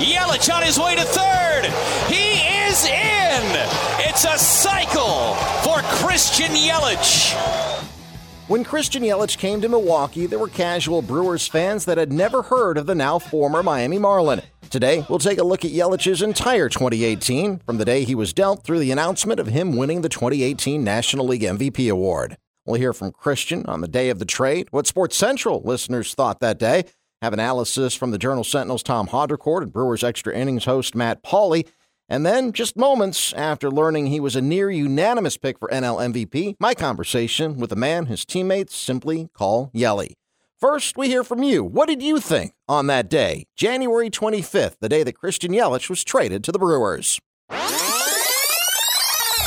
Yelich on his way to third. He is in. It's a cycle for Christian Yelich. When Christian Yelich came to Milwaukee, there were casual Brewers fans that had never heard of the now former Miami Marlin. Today, we'll take a look at Yelich's entire 2018, from the day he was dealt through the announcement of him winning the 2018 National League MVP award. We'll hear from Christian on the day of the trade, what Sports Central listeners thought that day, have analysis from the Journal Sentinel's Tom Haudricourt and Brewers Extra Innings host Matt Pauley, and then, just moments after learning he was a near unanimous pick for NL MVP, my conversation with a man his teammates simply call Yelly. First, we hear from you. What did you think on that day, January 25th, the day that Christian Yelich was traded to the Brewers?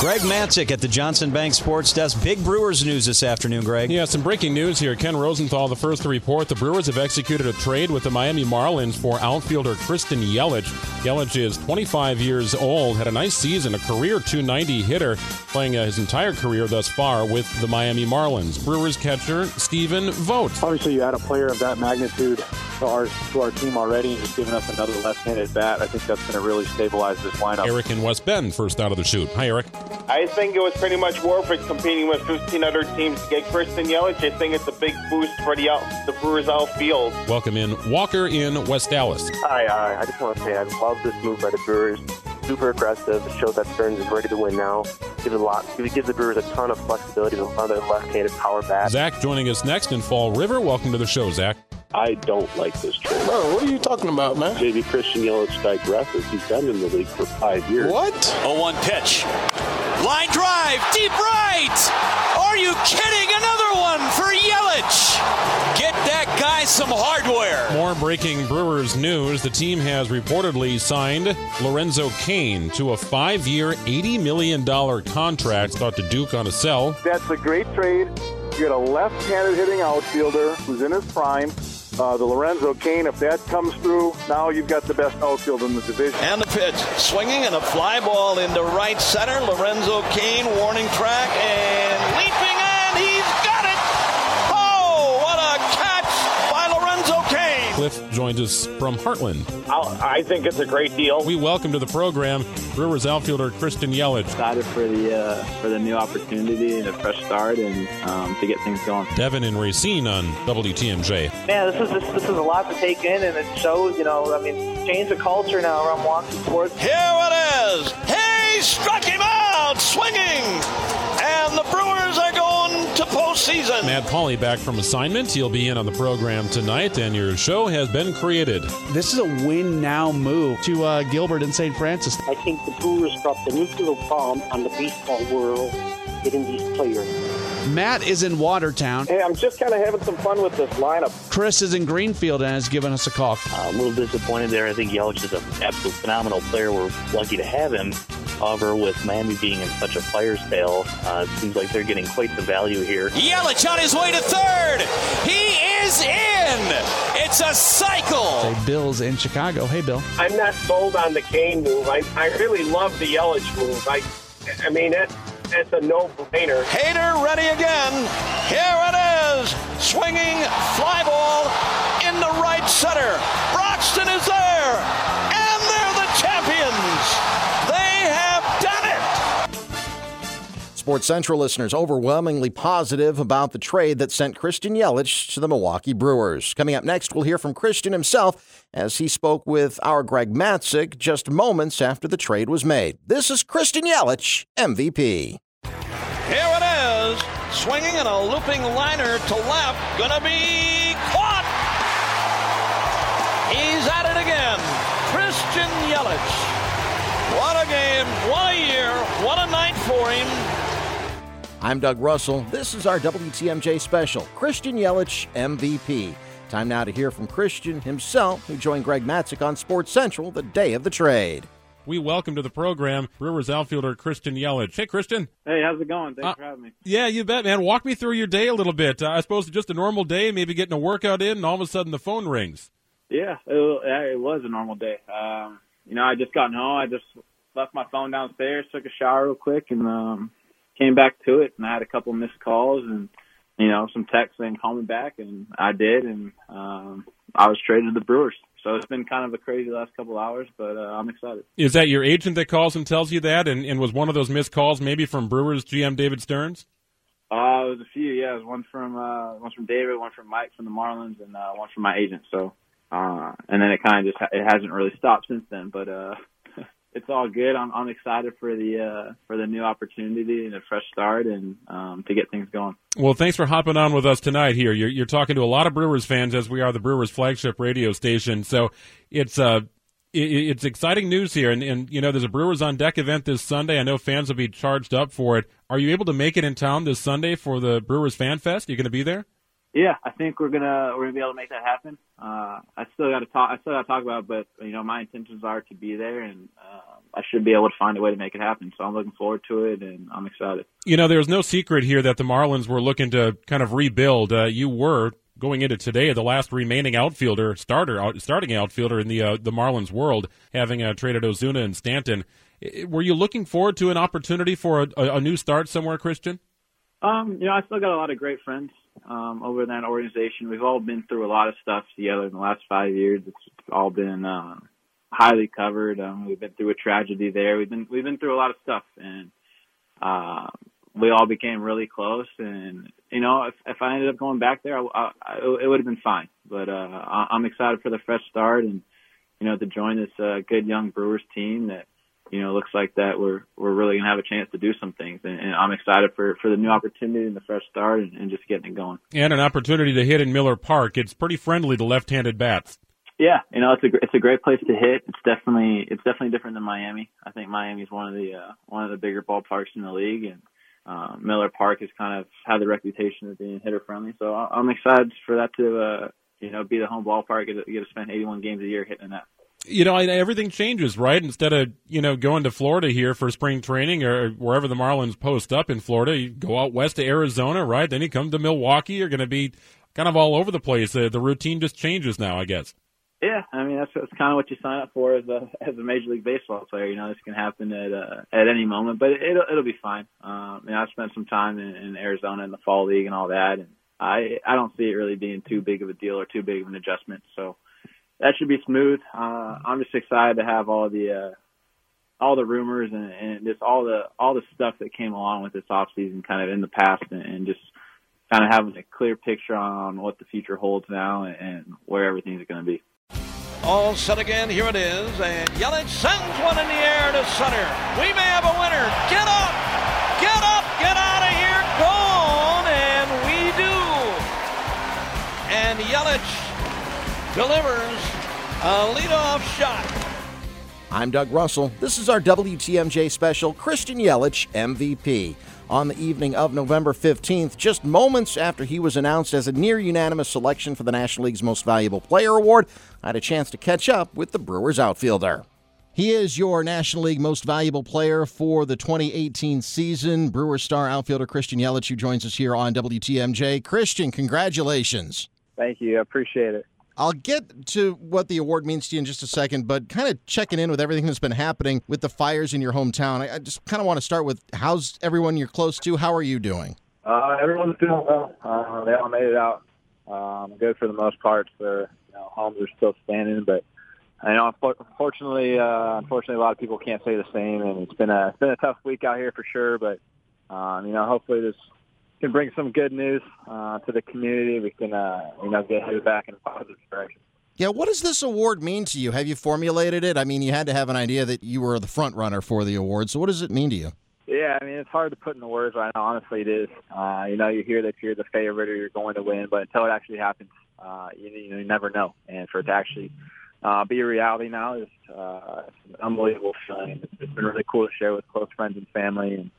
Greg Matzek at the Johnson Bank Sports Desk. Big Brewers news this afternoon, Greg. Yeah, some breaking news here. Ken Rosenthal, the first to report, the Brewers have executed a trade with the Miami Marlins for outfielder Christian Yelich. Yelich is 25 years old, had a nice season, a career 290 hitter, playing uh, his entire career thus far with the Miami Marlins. Brewers catcher Stephen Vogt. Obviously, you add a player of that magnitude to our to our team already, and just giving us another left-handed bat. I think that's going to really stabilize this lineup. Eric in West Bend, first out of the chute. Hi, Eric. I think it was pretty much worth it competing with 15 other teams to get Christian Yelich. I think it's a big boost for the out, the Brewers outfield. Welcome in Walker in West Allis. Hi, uh, I just want to say I love this move by the Brewers. Super aggressive. It shows that Stearns is ready to win now. Gives a lot. It gives the Brewers a ton of flexibility with another left-handed power bat. Zach joining us next in Fall River. Welcome to the show, Zach. I don't like this trade. Bro, what are you talking about, man? Maybe Christian Yelich digresses. He's been in the league for five years. What? 0-1 pitch. Line drive, deep right. Are you kidding? Another one for Yelich. Get that guy some hardware. More breaking Brewers news. The team has reportedly signed Lorenzo Cain to a five-year, $80 million contract. Thought to Duke on a sell. That's a great trade. You get a left-handed hitting outfielder who's in his prime. Uh, the Lorenzo Cain, if that comes through, now you've got the best outfield in the division. And the pitch, swinging and a fly ball into right center. Lorenzo Cain, warning track, and Cliff joins us from Hartland. I think it's a great deal. We welcome to the program Brewers outfielder Christian Yelich. Excited for the uh, for the new opportunity and a fresh start and um, to get things going. Devin and Racine on WTMJ. Yeah, this is this, this is a lot to take in, and it shows. You know, I mean, change the culture now around walking sports. Here it is. He struck him out, swinging, and the Brewers are going to postseason. Matt Pauley back from assignment. He'll be in on the program tonight, and your show has been created. This is a win now move to uh, Gilbert and St. Francis. I think the Brewers dropped a nuclear bomb on the baseball world getting these players. Matt is in Watertown. Hey, I'm just kind of having some fun with this lineup. Chris is in Greenfield and has given us a call. Uh, a little disappointed there. I think Yelich is an absolute phenomenal player. We're lucky to have him. However, with Miami being in such a fire tale, uh, it seems like they're getting quite the value here. Yelich on his way to third. He is in. It's a cycle. Say Bill's in Chicago. Hey, Bill. I'm not sold on the Cain move. I, I really love the Yelich move. I, I mean, it, it's a no-brainer. Hater ready again. Here it is. Swinging fly ball in the right center. Sports Central listeners overwhelmingly positive about the trade that sent Christian Yelich to the Milwaukee Brewers. Coming up next, we'll hear from Christian himself as he spoke with our Greg Matzek just moments after the trade was made. This is Christian Yelich, MVP. Here it is. Swinging and a looping liner to left. Gonna be caught. He's at it again. Christian Yelich. What a game. What a year. What a night for him. I'm Doug Russell. This is our WTMJ special, Christian Yelich MVP. Time now to hear from Christian himself, who joined Greg Matzek on Sports Central the day of the trade. We welcome to the program Brewers outfielder Christian Yelich. Hey, Christian. Hey, how's it going? Thanks Uh, for having me. Yeah, you bet, man. Walk me through your day a little bit. Uh, I suppose just a normal day, maybe getting a workout in, and all of a sudden the phone rings. Yeah, it, it was a normal day. Um, you know, I just got home. I just left my phone downstairs, took a shower real quick, and um, came back to it. And I had a couple missed calls and you know some texts saying call me back, and I did, and um, I was traded to the Brewers. so it's been kind of a crazy last couple hours, but uh, I'm excited. Is that your agent that calls and tells you that, and, and was one of those missed calls maybe from Brewers GM David Stearns? Uh, it was a few. Yeah, it was one from uh, one from David, one from Mike from the Marlins, and uh, one from my agent. So, uh, and then it kind of just it hasn't really stopped since then. But uh, it's all good. I'm I'm excited for the uh, for the new opportunity and a fresh start and um, to get things going. Well, thanks for hopping on with us tonight. Here, you're you're talking to a lot of Brewers fans as we are the Brewers flagship radio station. So it's uh it's exciting news here, and, and you know there's a Brewers on Deck event this Sunday. I know fans will be charged up for it. Are you able to make it in town this Sunday for the Brewers Fan Fest? Are you going to be there? Yeah, I think we're gonna we're gonna be able to make that happen. Uh, I still got to talk. I still got to talk about, it, but you know my intentions are to be there, and uh, I should be able to find a way to make it happen. So I'm looking forward to it, and I'm excited. You know, there's no secret here that the Marlins were looking to kind of rebuild. Uh, you were going into today the last remaining outfielder starter starting outfielder in the uh, the Marlins world, having uh, traded Ozuna and Stanton. Were you looking forward to an opportunity for a, a new start somewhere, Christian? Um, you know, I still got a lot of great friends um, over that organization. We've all been through a lot of stuff together in the last five years. It's all been uh, highly covered. Um, we've been through a tragedy there. We've been we've been through a lot of stuff, and uh, we all became really close. And you know, if if I ended up going back there, I, I, it would have been fine. But uh, I'm excited for the fresh start, and you know, to join this uh, good young Brewers team that you know, it looks like that we're we're really gonna have a chance to do some things, and, and I'm excited for for the new opportunity and the fresh start, and, and, just getting it going. And an opportunity to hit in Miller Park. It's pretty friendly to left-handed bats. Yeah, you know, it's a it's a great place to hit. It's definitely it's definitely different than Miami. I think Miami is one of the uh, one of the bigger ballparks in the league, and uh, Miller Park has kind of had the reputation of being hitter friendly. So I'm excited for that to uh, you know be the home ballpark. Get to, get to spend 81 games a year hitting that you know, everything changes, right? Instead of, you know, going to Florida here for spring training or wherever the Marlins post up in Florida, you go out west to Arizona, right? Then you come to Milwaukee. You're going to be kind of all over the place. Uh, the routine just changes now, I guess. Yeah, I mean that's, that's kind of what you sign up for as a as a major league baseball player. You know, this can happen at uh, at any moment, but it, will it'll be fine. Um, I mean, I've spent some time in, in Arizona in the fall league and all that, and I I don't see it really being too big of a deal or too big of an adjustment. So that should be smooth. Uh, I'm just excited to have all the uh, all the rumors and, and just all the all the stuff that came along with this off season, kind of in the past, and, and just kind of having a clear picture on what the future holds now and, and where everything's going to be. All set again. Here it is, and Yelich sends one in the air to center. We may have a winner. Get up, get up, get out of here, gone, and we do. And Yelich delivers a leadoff shot. I'm Doug Russell. This is our WTMJ special, Christian Yelich MVP. On the evening of November 15th, just moments after he was announced as a near unanimous selection for the National League's Most Valuable Player Award, I had a chance to catch up with the Brewers outfielder. He is your National League Most Valuable Player for the 2018 season. Brewers star outfielder Christian Yelich, who joins us here on WTMJ. Christian, congratulations. Thank you. I appreciate it. I'll get to what the award means to you in just a second, but kind of checking in with everything that's been happening with the fires in your hometown. I, just kind of want to start with how's everyone you're close to? How are you doing? Uh, everyone's doing well. Uh, they all made it out um, good for the most part. Their you know, homes are still standing, but I know unfortunately, uh, unfortunately, a lot of people can't say the same, and it's been a it's been a tough week out here for sure. But um, you know, hopefully this can bring some good news uh, to the community. We can, uh, you know, get headed back in a positive direction. Yeah, what does this award mean to you? Have you formulated it? I mean, you had to have an idea that you were the front runner for the award. So, what does it mean to you? Yeah, I mean, it's hard to put into words right now. Honestly, it is. Uh, you know, you hear that you're the favorite or you're going to win, but until it actually happens, uh, you, you know, you never know. And for it to actually uh, be a reality now is uh, it's an unbelievable feeling. It's, it's been really cool to share with close friends and family, and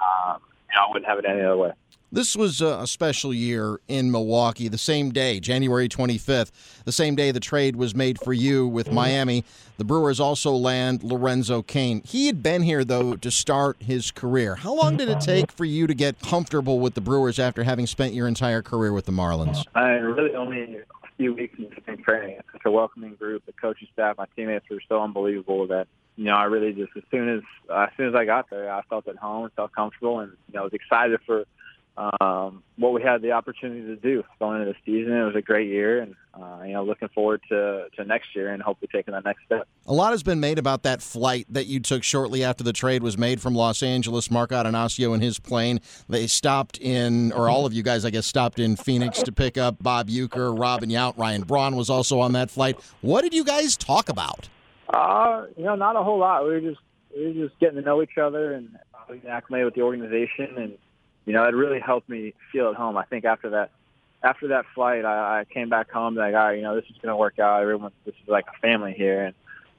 um, you know, I wouldn't have it any other way. This was uh, a special year in Milwaukee. The same day, January 25th, the same day the trade was made for you with Miami. The Brewers also land Lorenzo Cain. He had been here, though, to start his career. How long did it take for you to get comfortable with the Brewers after having spent your entire career with the Marlins? I really only a few weeks spring training. It's a welcoming group. The coaching staff, my teammates were so unbelievable that you know, I really just as soon as uh, as soon as I got there, I felt at home, felt comfortable, and you know, was excited for um, what we had the opportunity to do going into the season. It was a great year, and uh, you know, looking forward to to next year and hopefully taking that next step. A lot has been made about that flight that you took shortly after the trade was made from Los Angeles. Mark Attanasio and his plane. They stopped in, or all of you guys, I guess, stopped in Phoenix to pick up Bob Uecker, Robin Yount, Ryan Braun was also on that flight. What did you guys talk about? Uh, you know, not a whole lot. We were just we were just getting to know each other and uh, acclimated with the organization, and you know, it really helped me feel at home. I think after that after that flight, I, I came back home like, all right, you know, this is going to work out. Everyone, this is like a family here, and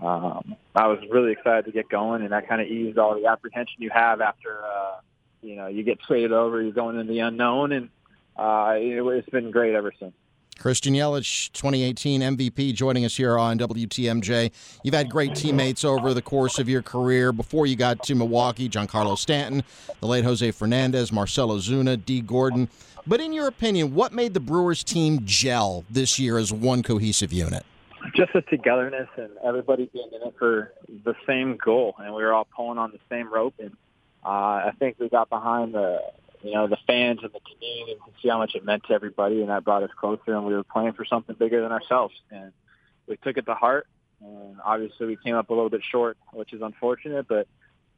um, I was really excited to get going, and that kind of eased all the apprehension you have after, uh, you know, you get traded over, you're going into the unknown, and uh, it, it's been great ever since. Christian Yelich, 2018 MVP, joining us here on WTMJ. You've had great teammates over the course of your career. Before you got to Milwaukee, Giancarlo Stanton, the late Jose Fernandez, Marcell Ozuna, Dee Gordon. But in your opinion, what made the Brewers team gel this year as one cohesive unit? Just the togetherness and everybody being in it for the same goal, and we were all pulling on the same rope. And uh, I think we got behind the you know the fans and the community and see how much it meant to everybody, and that brought us closer. And we were playing for something bigger than ourselves, and we took it to heart. And obviously, we came up a little bit short, which is unfortunate, but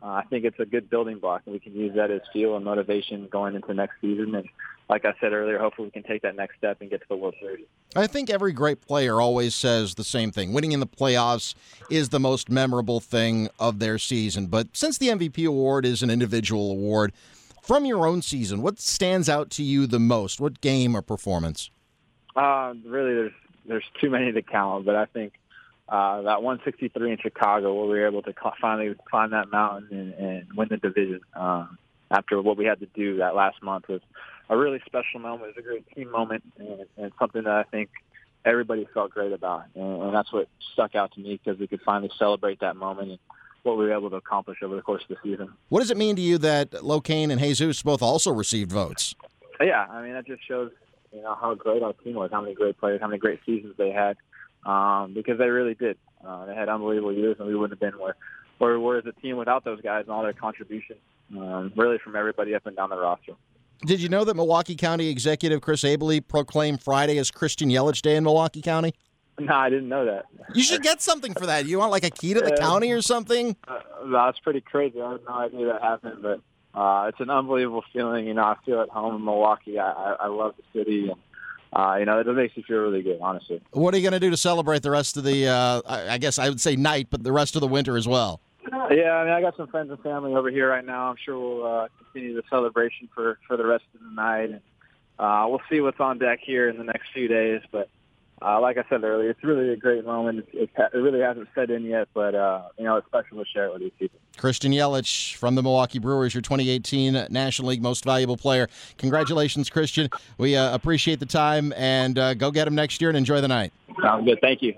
uh, I think it's a good building block, and we can use that as fuel and motivation going into next season. And like I said earlier, hopefully we can take that next step and get to the World Series. I think every great player always says the same thing. Winning in the playoffs is the most memorable thing of their season. But since the MVP award is an individual award, from your own season, what stands out to you the most? What game or performance? Uh, really, there's there's too many to count, but I think uh, that 163 in Chicago, where we were able to cl- finally climb that mountain and, and win the division um, after what we had to do that last month was a really special moment. It was a great team moment and, and something that I think everybody felt great about, and, and that's what stuck out to me because we could finally celebrate that moment and what we were able to accomplish over the course of the season. What does it mean to you that LoCain and Jesus both also received votes? Yeah, I mean that just shows you know how great our team was, how many great players, how many great seasons they had um, because they really did. Uh, they had unbelievable years, and we wouldn't have been where, where we were as a team without those guys and all their contributions, um, really from everybody up and down the roster. Did you know that Milwaukee County Executive Chris Abele proclaimed Friday as Christian Yelich Day in Milwaukee County? No, I didn't know that. You should get something for that. You want like a key to the county or something? Uh, that's pretty crazy. I had no idea that happened, but uh, it's an unbelievable feeling. You know, I feel at home in Milwaukee. I, I, I love the city, and uh, you know, it makes you feel really good, honestly. What are you going to do to celebrate the rest of the, uh, I guess I would say night, but the rest of the winter as well? Yeah, I mean, I got some friends and family over here right now. I'm sure we'll uh, continue the celebration for, for the rest of the night. And uh, we'll see what's on deck here in the next few days. But uh, like I said earlier, it's really a great moment. It, it, it really hasn't set in yet, but, uh, you know, it's special to share it with these people. Christian Yelich from the Milwaukee Brewers, your 2018 National League Most Valuable Player. Congratulations, Christian. We uh, appreciate the time, and uh, go get him next year and enjoy the night. Sounds good. Thank you.